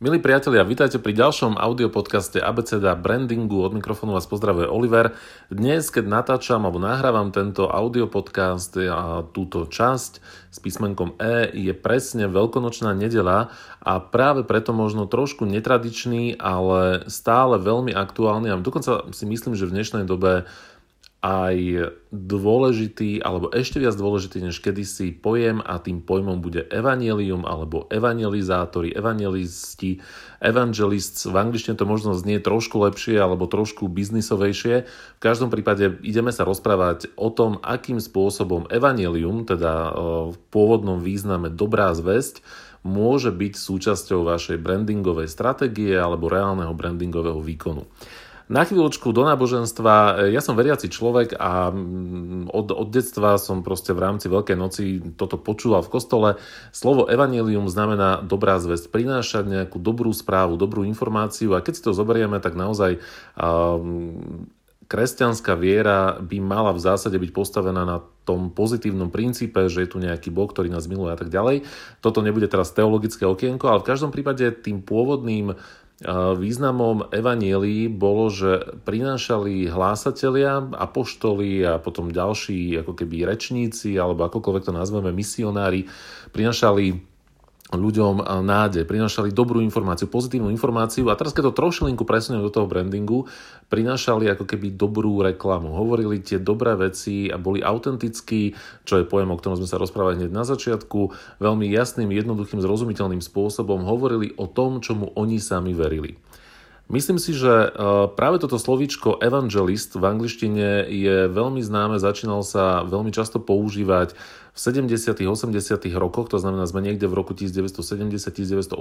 Milí priatelia, vítajte pri ďalšom audiopodcaste ABCD Brandingu. Od mikrofónu vás pozdravuje Oliver. Dnes, keď natáčam alebo nahrávam tento audiopodcast a túto časť s písmenkom E, je presne veľkonočná nedela a práve preto možno trošku netradičný, ale stále veľmi aktuálny a dokonca si myslím, že v dnešnej dobe aj dôležitý, alebo ešte viac dôležitý než kedysi pojem a tým pojmom bude evangelium alebo evangelizátori, evangelisti, evangelists. V angličtine to možno znie trošku lepšie alebo trošku biznisovejšie. V každom prípade ideme sa rozprávať o tom, akým spôsobom evangelium, teda v pôvodnom význame dobrá zväzť, môže byť súčasťou vašej brandingovej stratégie alebo reálneho brandingového výkonu. Na chvíľočku do náboženstva. Ja som veriaci človek a mm, od, od detstva som proste v rámci Veľkej noci toto počúval v kostole. Slovo evanelium znamená dobrá zväzť, prinášať nejakú dobrú správu, dobrú informáciu a keď si to zoberieme, tak naozaj um, kresťanská viera by mala v zásade byť postavená na tom pozitívnom princípe, že je tu nejaký Boh, ktorý nás miluje a tak ďalej. Toto nebude teraz teologické okienko, ale v každom prípade tým pôvodným významom evanielii bolo, že prinášali hlásatelia, apoštoli a potom ďalší ako keby rečníci alebo akokoľvek to nazveme misionári, prinášali ľuďom nádej, prinášali dobrú informáciu, pozitívnu informáciu a teraz keď to trošilinku presuniem do toho brandingu, prinášali ako keby dobrú reklamu, hovorili tie dobré veci a boli autentickí, čo je pojem, o ktorom sme sa rozprávali hneď na začiatku, veľmi jasným, jednoduchým, zrozumiteľným spôsobom. Hovorili o tom, čomu oni sami verili. Myslím si, že e, práve toto slovíčko evangelist v angličtine je veľmi známe, začínal sa veľmi často používať v 70. 80. rokoch, to znamená sme niekde v roku 1970-1980,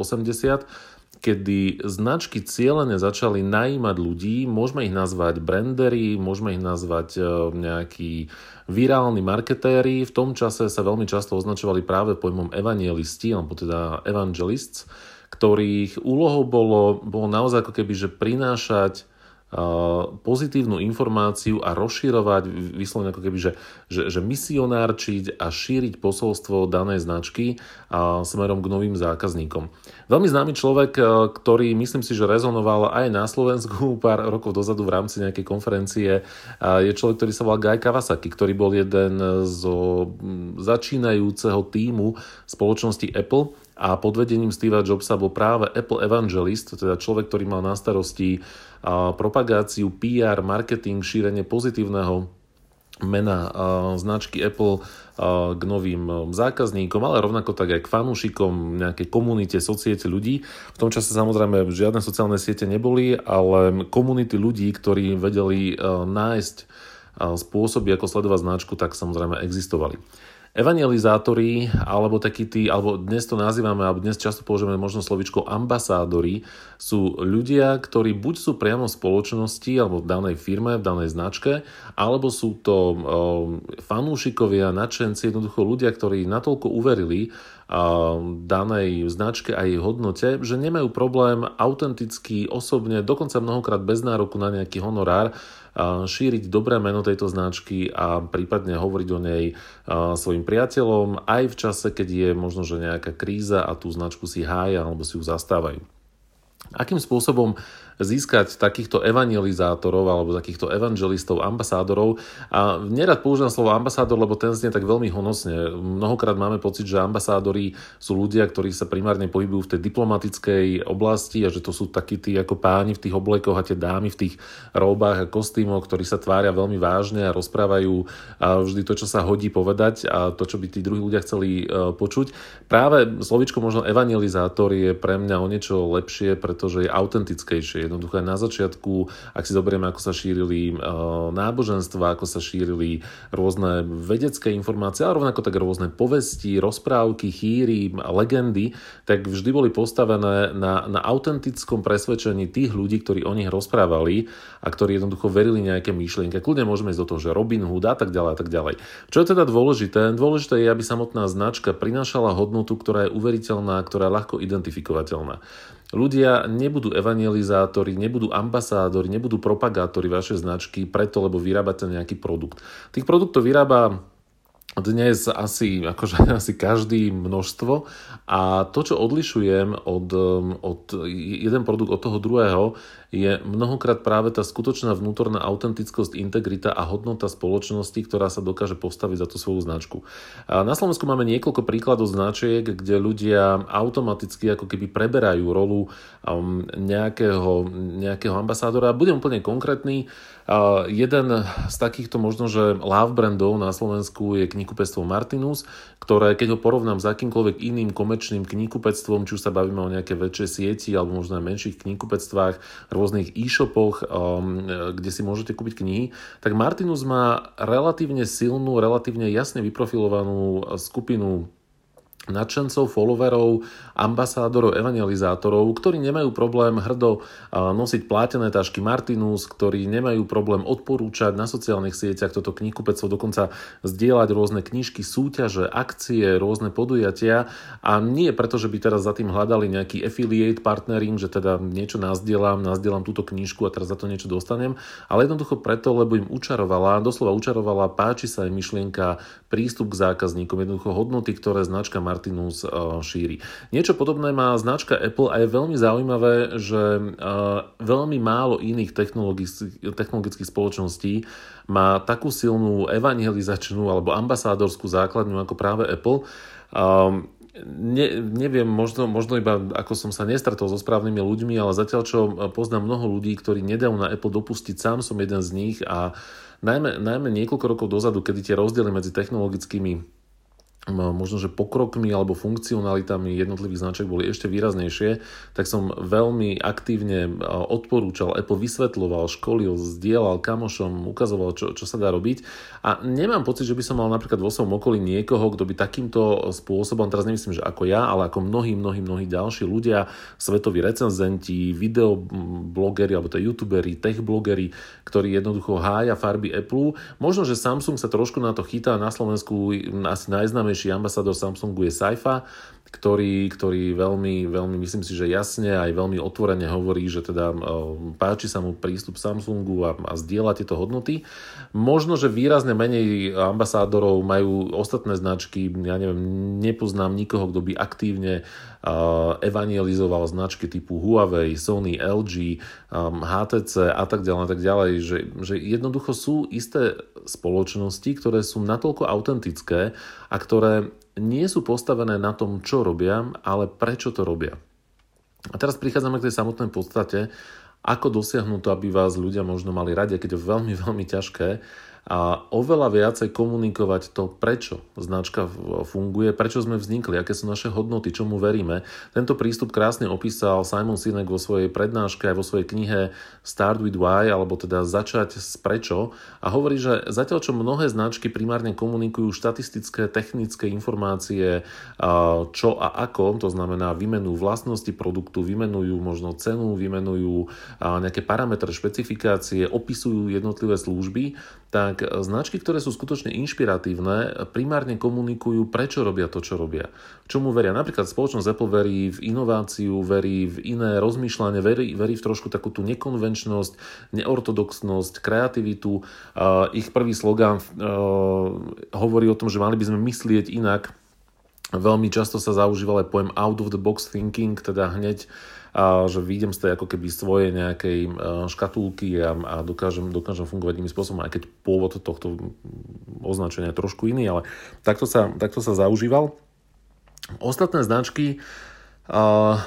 kedy značky cieľene začali najímať ľudí, môžeme ich nazvať brandery, môžeme ich nazvať e, nejakí virálni marketéri. V tom čase sa veľmi často označovali práve pojmom evangelisti, alebo teda evangelists, ktorých úlohou bolo, bolo naozaj ako keby, že prinášať pozitívnu informáciu a rozširovať, vyslovene ako keby, že, že, že misionárčiť a šíriť posolstvo danej značky a smerom k novým zákazníkom. Veľmi známy človek, ktorý myslím si, že rezonoval aj na Slovensku pár rokov dozadu v rámci nejakej konferencie, je človek, ktorý sa volá Guy Kawasaki, ktorý bol jeden zo začínajúceho týmu spoločnosti Apple a pod vedením Steva Jobsa bol práve Apple Evangelist, teda človek, ktorý mal na starosti propagáciu, PR, marketing, šírenie pozitívneho mena značky Apple k novým zákazníkom, ale rovnako tak aj k fanúšikom, nejakej komunite, societe ľudí. V tom čase samozrejme žiadne sociálne siete neboli, ale komunity ľudí, ktorí vedeli nájsť spôsoby, ako sledovať značku, tak samozrejme existovali. Evangelizátori, alebo takí tí, alebo dnes to nazývame, alebo dnes často používame možno slovičko ambasádori, sú ľudia, ktorí buď sú priamo v spoločnosti, alebo v danej firme, v danej značke, alebo sú to um, fanúšikovia, nadšenci, jednoducho ľudia, ktorí natoľko uverili danej značke a jej hodnote, že nemajú problém autenticky, osobne, dokonca mnohokrát bez nároku na nejaký honorár šíriť dobré meno tejto značky a prípadne hovoriť o nej svojim priateľom aj v čase, keď je možno, že nejaká kríza a tú značku si hája alebo si ju zastávajú. Akým spôsobom získať takýchto evangelizátorov alebo takýchto evangelistov, ambasádorov. A nerad používam slovo ambasádor, lebo ten znie tak veľmi honosne. Mnohokrát máme pocit, že ambasádori sú ľudia, ktorí sa primárne pohybujú v tej diplomatickej oblasti a že to sú takí tí ako páni v tých oblekoch a tie dámy v tých róbách a kostýmoch, ktorí sa tvária veľmi vážne a rozprávajú a vždy to, čo sa hodí povedať a to, čo by tí druhí ľudia chceli e, počuť. Práve slovičko možno evangelizátor je pre mňa o niečo lepšie, pretože je autentickejšie Jednoducho aj na začiatku, ak si zoberieme, ako sa šírili eh, náboženstva, ako sa šírili rôzne vedecké informácie, ale rovnako tak rôzne povesti, rozprávky, chýry, legendy, tak vždy boli postavené na, na autentickom presvedčení tých ľudí, ktorí o nich rozprávali a ktorí jednoducho verili nejaké myšlienke. Kľudne môžeme ísť do toho, že Robin Hood a tak ďalej a tak ďalej. Čo je teda dôležité? Dôležité je, aby samotná značka prinášala hodnotu, ktorá je uveriteľná, ktorá je ľahko identifikovateľná. Ľudia nebudú evangelizátori, nebudú ambasádori, nebudú propagátori vašej značky preto, lebo vyrábate nejaký produkt. Tých produktov vyrába dnes asi, akože asi každý množstvo a to, čo odlišujem od, od jeden produkt od toho druhého, je mnohokrát práve tá skutočná vnútorná autentickosť, integrita a hodnota spoločnosti, ktorá sa dokáže postaviť za tú svoju značku. A na Slovensku máme niekoľko príkladov značiek, kde ľudia automaticky ako keby preberajú rolu um, nejakého, nejakého ambasádora. Budem úplne konkrétny. Uh, jeden z takýchto možno, že love brandov na Slovensku je knihkupectvo Martinus, ktoré keď ho porovnám s akýmkoľvek iným komerčným knihkupectvom, či už sa bavíme o nejaké väčšej sieti alebo možno aj menších knihkupectvách, rôznych e-shopoch, um, kde si môžete kúpiť knihy, tak Martinus má relatívne silnú, relatívne jasne vyprofilovanú skupinu nadšencov, followerov, ambasádorov, evangelizátorov, ktorí nemajú problém hrdo nosiť plátené tašky Martinus, ktorí nemajú problém odporúčať na sociálnych sieťach toto knihkupectvo, dokonca zdieľať rôzne knižky, súťaže, akcie, rôzne podujatia. A nie preto, že by teraz za tým hľadali nejaký affiliate partnering, že teda niečo nazdielam, nazdielam túto knižku a teraz za to niečo dostanem, ale jednoducho preto, lebo im učarovala, doslova učarovala, páči sa im myšlienka, prístup k zákazníkom, jednoducho hodnoty, ktoré značka Martinus eh, šíri. Niečo podobné má značka Apple a je veľmi zaujímavé, že eh, veľmi málo iných technologických spoločností má takú silnú evangelizačnú alebo ambasádorskú základňu ako práve Apple. Ehm, ne, neviem, možno, možno iba ako som sa nestretol so správnymi ľuďmi, ale zatiaľ čo poznám mnoho ľudí, ktorí nedajú na Apple dopustiť, sám som jeden z nich a najmä, najmä niekoľko rokov dozadu, kedy tie rozdiely medzi technologickými možno, že pokrokmi alebo funkcionalitami jednotlivých značiek boli ešte výraznejšie, tak som veľmi aktívne odporúčal, Apple vysvetľoval, školil, zdieľal kamošom, ukazoval, čo, čo sa dá robiť a nemám pocit, že by som mal napríklad vo svojom okolí niekoho, kto by takýmto spôsobom, teraz nemyslím, že ako ja, ale ako mnohí, mnohí, mnohí ďalší ľudia, svetoví recenzenti, videoblogeri alebo to youtuberi, tech blogeri, ktorí jednoducho hája farby Apple. Možno, že Samsung sa trošku na to chytá, na Slovensku asi najznámejší najznámejší ambasador Samsungu je Saifa, ktorý, ktorý veľmi, veľmi, myslím si, že jasne aj veľmi otvorene hovorí, že teda páči sa mu prístup Samsungu a, a zdieľa tieto hodnoty. Možno, že výrazne menej ambasádorov majú ostatné značky, ja neviem, nepoznám nikoho, kto by aktívne evangelizoval značky typu Huawei, Sony, LG, HTC a tak ďalej, a tak ďalej, že, že jednoducho sú isté spoločnosti, ktoré sú natoľko autentické a ktoré nie sú postavené na tom, čo robia, ale prečo to robia. A teraz prichádzame k tej samotnej podstate, ako dosiahnuť to, aby vás ľudia možno mali radi, keď je veľmi, veľmi ťažké a oveľa viacej komunikovať to, prečo značka funguje, prečo sme vznikli, aké sú naše hodnoty, čomu veríme. Tento prístup krásne opísal Simon Sinek vo svojej prednáške aj vo svojej knihe Start with Why, alebo teda začať s prečo a hovorí, že zatiaľ čo mnohé značky primárne komunikujú štatistické, technické informácie, čo a ako, to znamená vymenujú vlastnosti produktu, vymenujú možno cenu, vymenujú nejaké parametre, špecifikácie, opisujú jednotlivé služby, tak značky, ktoré sú skutočne inšpiratívne, primárne komunikujú, prečo robia to, čo robia. Čomu veria? Napríklad spoločnosť Apple verí v inováciu, verí v iné rozmýšľanie, verí, verí v trošku takú tú nekonvenčnosť, neortodoxnosť, kreativitu. Ich prvý slogán hovorí o tom, že mali by sme myslieť inak. Veľmi často sa zaužíval aj pojem out of the box thinking, teda hneď a že vyjdem z tej ako keby svojej nejakej e, škatulky a, a dokážem, dokážem fungovať iným spôsobom, aj keď pôvod tohto označenia je trošku iný, ale takto sa, takto sa zaužíval. Ostatné značky a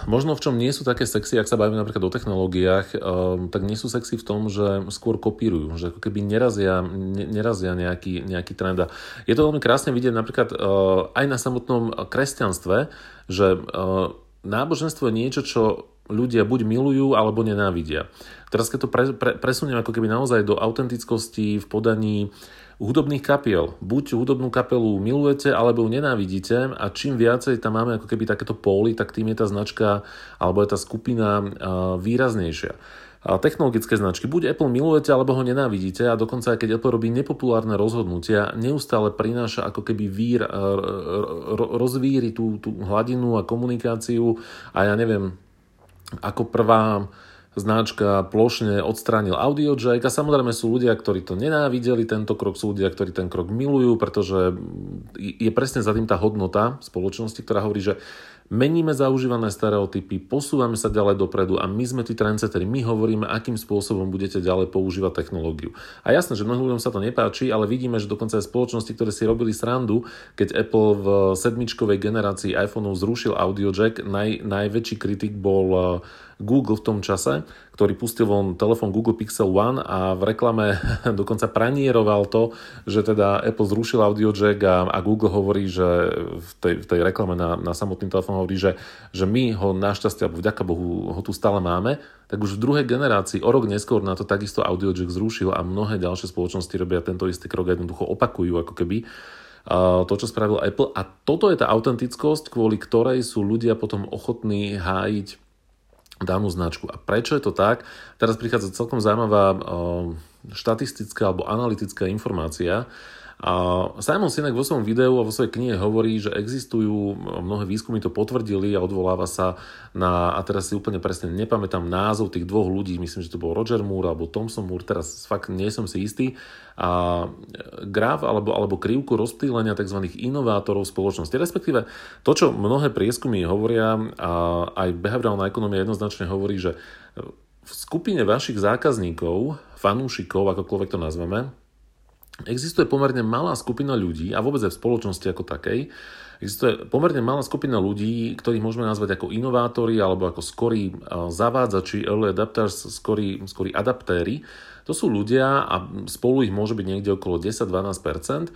možno v čom nie sú také sexy, ak sa bavíme napríklad o technológiách, um, tak nie sú sexy v tom, že skôr kopírujú, že ako keby nerazia, ne, nerazia nejaký, nejaký trend. A je to veľmi krásne vidieť napríklad uh, aj na samotnom kresťanstve, že uh, náboženstvo je niečo, čo ľudia buď milujú alebo nenávidia. Teraz keď to pre, pre, presuniem ako keby naozaj do autentickosti v podaní hudobných kapiel. Buď hudobnú kapelu milujete, alebo ju nenávidíte a čím viacej tam máme ako keby takéto póly, tak tým je tá značka alebo je tá skupina výraznejšia. Technologické značky. Buď Apple milujete, alebo ho nenávidíte a dokonca aj keď Apple robí nepopulárne rozhodnutia, neustále prináša ako keby vír, rozvíri tú, tú hladinu a komunikáciu a ja neviem, ako prvá značka plošne odstránil audio jack a samozrejme sú ľudia, ktorí to nenávideli, tento krok sú ľudia, ktorí ten krok milujú, pretože je presne za tým tá hodnota spoločnosti, ktorá hovorí, že meníme zaužívané stereotypy, posúvame sa ďalej dopredu a my sme tí trendsetteri. My hovoríme, akým spôsobom budete ďalej používať technológiu. A jasné, že mnohým ľuďom sa to nepáči, ale vidíme, že dokonca aj spoločnosti, ktoré si robili srandu, keď Apple v sedmičkovej generácii iPhoneov zrušil audio jack, naj, najväčší kritik bol Google v tom čase, ktorý pustil von telefón Google Pixel One a v reklame dokonca pranieroval to, že teda Apple zrušil audio jack a, a Google hovorí, že v tej, v tej reklame na, na samotný telefón hovorí, že, že my ho našťastie, alebo vďaka Bohu, ho tu stále máme, tak už v druhej generácii, o rok neskôr na to takisto audio jack zrušil a mnohé ďalšie spoločnosti robia tento istý krok a jednoducho opakujú ako keby to, čo spravil Apple. A toto je tá autentickosť, kvôli ktorej sú ľudia potom ochotní hájiť danú značku. A prečo je to tak? Teraz prichádza celkom zaujímavá štatistická alebo analytická informácia. A Simon Sinek vo svojom videu a vo svojej knihe hovorí, že existujú, mnohé výskumy to potvrdili a odvoláva sa na, a teraz si úplne presne nepamätám názov tých dvoch ľudí, myslím, že to bol Roger Moore alebo Thomson Moore, teraz fakt nie som si istý, a graf alebo, alebo krivku rozptýlenia tzv. inovátorov spoločnosti. Respektíve to, čo mnohé prieskumy hovoria, a aj behaviorálna ekonomia jednoznačne hovorí, že v skupine vašich zákazníkov, fanúšikov, akokoľvek to nazveme, existuje pomerne malá skupina ľudí, a vôbec aj v spoločnosti ako takej, existuje pomerne malá skupina ľudí, ktorých môžeme nazvať ako inovátori alebo ako skorí zavádzači, early adapters, skorí, skorí adaptéry. To sú ľudia a spolu ich môže byť niekde okolo 10-12%,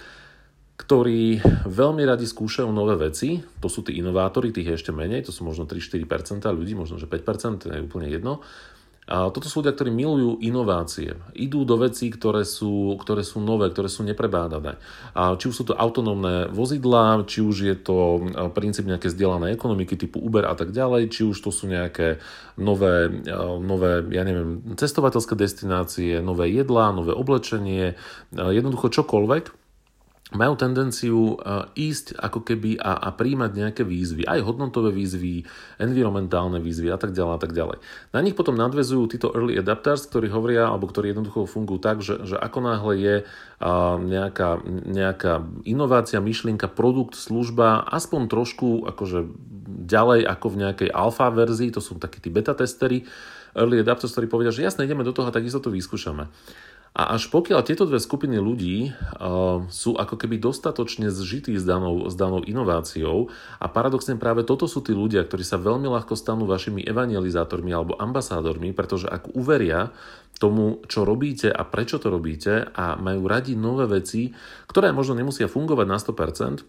ktorí veľmi radi skúšajú nové veci. To sú tí inovátori, tých je ešte menej, to sú možno 3-4% ľudí, možno že 5%, to je úplne jedno. A toto sú ľudia, ktorí milujú inovácie. Idú do vecí, ktoré sú, ktoré sú nové, ktoré sú neprebádané. A či už sú to autonómne vozidlá, či už je to princíp nejaké zdieľané ekonomiky typu Uber a tak ďalej, či už to sú nejaké nové, nové ja neviem, cestovateľské destinácie, nové jedlá, nové oblečenie, jednoducho čokoľvek majú tendenciu e, ísť ako keby a, a príjmať nejaké výzvy, aj hodnotové výzvy, environmentálne výzvy a tak ďalej a tak ďalej. Na nich potom nadvezujú títo early adapters, ktorí hovoria, alebo ktorí jednoducho fungujú tak, že, že ako náhle je nejaká, nejaká inovácia, myšlienka, produkt, služba, aspoň trošku akože ďalej ako v nejakej alfa verzii, to sú takí tí beta testery, early adapters, ktorí povedia, že jasne, ideme do toho a takisto to vyskúšame. A až pokiaľ tieto dve skupiny ľudí uh, sú ako keby dostatočne zžití s danou, s danou inováciou a paradoxne práve toto sú tí ľudia, ktorí sa veľmi ľahko stanú vašimi evangelizátormi alebo ambasádormi, pretože ak uveria tomu, čo robíte a prečo to robíte a majú radi nové veci, ktoré možno nemusia fungovať na 100%,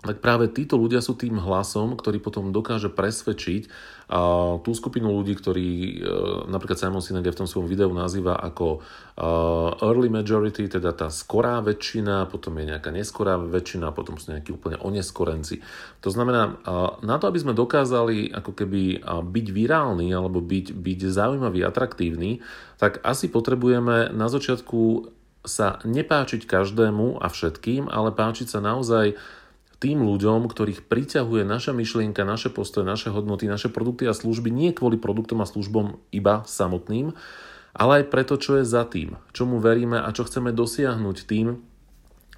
tak práve títo ľudia sú tým hlasom, ktorý potom dokáže presvedčiť uh, tú skupinu ľudí, ktorí uh, napríklad Simon Sinek v tom svojom videu nazýva ako uh, early majority, teda tá skorá väčšina, potom je nejaká neskorá väčšina, potom sú nejakí úplne oneskorenci. To znamená, uh, na to, aby sme dokázali ako keby byť virálni alebo byť, byť zaujímavý, atraktívny, tak asi potrebujeme na začiatku sa nepáčiť každému a všetkým, ale páčiť sa naozaj tým ľuďom, ktorých priťahuje naša myšlienka, naše postoje, naše hodnoty, naše produkty a služby nie kvôli produktom a službom iba samotným, ale aj preto, čo je za tým, čomu veríme a čo chceme dosiahnuť tým,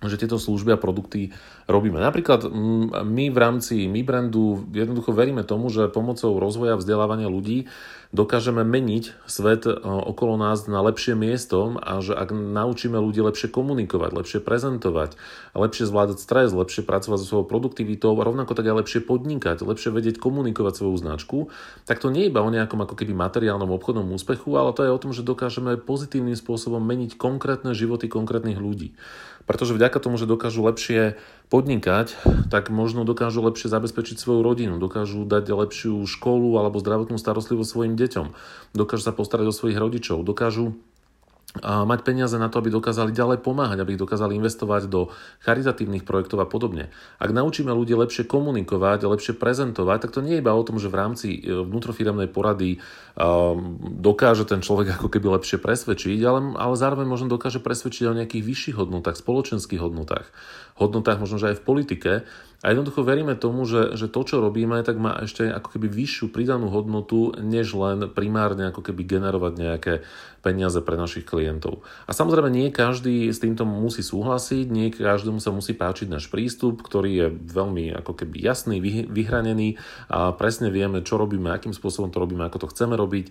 že tieto služby a produkty robíme. Napríklad my v rámci My Brandu jednoducho veríme tomu, že pomocou rozvoja vzdelávania ľudí dokážeme meniť svet e, okolo nás na lepšie miesto a že ak naučíme ľudí lepšie komunikovať, lepšie prezentovať, lepšie zvládať stres, lepšie pracovať so svojou produktivitou a rovnako tak aj lepšie podnikať, lepšie vedieť komunikovať svoju značku, tak to nie je iba o nejakom ako keby materiálnom obchodnom úspechu, ale to je o tom, že dokážeme pozitívnym spôsobom meniť konkrétne životy konkrétnych ľudí. Pretože vďaka tomu, že dokážu lepšie podnikať, tak možno dokážu lepšie zabezpečiť svoju rodinu, dokážu dať lepšiu školu alebo zdravotnú starostlivosť svojim deťom, dokážu sa postarať o svojich rodičov, dokážu a mať peniaze na to, aby dokázali ďalej pomáhať, aby ich dokázali investovať do charitatívnych projektov a podobne. Ak naučíme ľudí lepšie komunikovať, lepšie prezentovať, tak to nie je iba o tom, že v rámci e, vnútrofiremnej porady um, dokáže ten človek ako keby lepšie presvedčiť, ale, ale zároveň možno dokáže presvedčiť o nejakých vyšších hodnotách, spoločenských hodnotách, hodnotách možno, že aj v politike A jednoducho veríme tomu, že, že to, čo robíme, tak má ešte ako keby vyššiu pridanú hodnotu, než len primárne ako keby generovať nejaké peniaze pre našich klientov. A samozrejme nie každý s týmto musí súhlasiť, nie každému sa musí páčiť náš prístup, ktorý je veľmi ako keby jasný, vyhranený a presne vieme, čo robíme, akým spôsobom to robíme, ako to chceme robiť,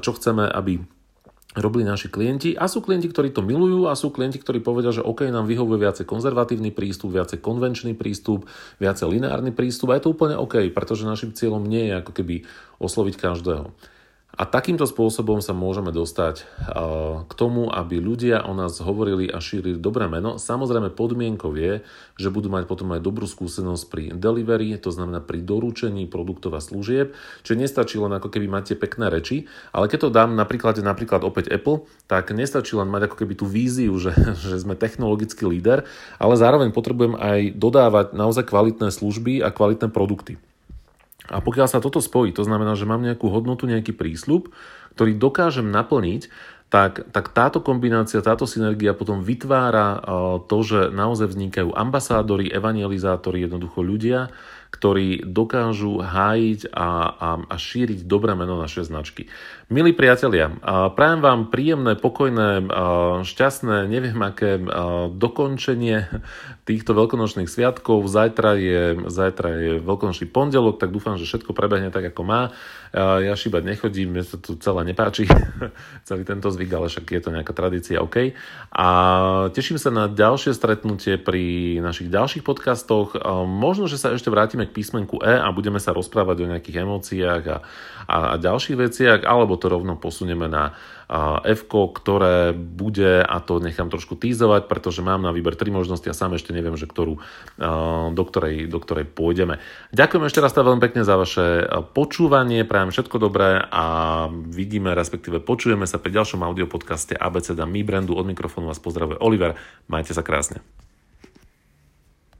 čo chceme, aby robili naši klienti a sú klienti, ktorí to milujú a sú klienti, ktorí povedia, že OK, nám vyhovuje viacej konzervatívny prístup, viacej konvenčný prístup, viacej lineárny prístup a je to úplne OK, pretože našim cieľom nie je ako keby osloviť každého. A takýmto spôsobom sa môžeme dostať eh, k tomu, aby ľudia o nás hovorili a šírili dobré meno. Samozrejme podmienkou je, že budú mať potom aj dobrú skúsenosť pri delivery, to znamená pri doručení produktov a služieb, čiže nestačí len ako keby máte pekné reči, ale keď to dám napríklad, napríklad opäť Apple, tak nestačí len mať ako keby tú víziu, že, že sme technologický líder, ale zároveň potrebujem aj dodávať naozaj kvalitné služby a kvalitné produkty. A pokiaľ sa toto spojí, to znamená, že mám nejakú hodnotu, nejaký prísľub, ktorý dokážem naplniť, tak, tak táto kombinácia, táto synergia potom vytvára to, že naozaj vznikajú ambasádori, evangelizátori, jednoducho ľudia, ktorí dokážu hájiť a, a, a šíriť dobré meno našej značky. Milí priatelia, prajem vám príjemné, pokojné, šťastné, neviem aké dokončenie týchto veľkonočných sviatkov. Zajtra je, zajtra je veľkonočný pondelok, tak dúfam, že všetko prebehne tak, ako má. Ja šíbať nechodím, mne sa tu celé nepáči, celý tento zvyk, ale však je to nejaká tradícia, OK. A teším sa na ďalšie stretnutie pri našich ďalších podcastoch. Možno, že sa ešte vrátime k písmenku E a budeme sa rozprávať o nejakých emóciách a, a, a ďalších veciach, alebo to rovno posunieme na F, ktoré bude, a to nechám trošku týzovať, pretože mám na výber tri možnosti a sám ešte neviem, že ktorú, do ktorej, do ktorej pôjdeme. Ďakujem ešte raz veľmi pekne za vaše počúvanie, prajem všetko dobré a vidíme, respektíve počujeme sa pri ďalšom audiopodcaste ABCD Mi Brandu. Od mikrofónu vás pozdravuje Oliver. Majte sa krásne.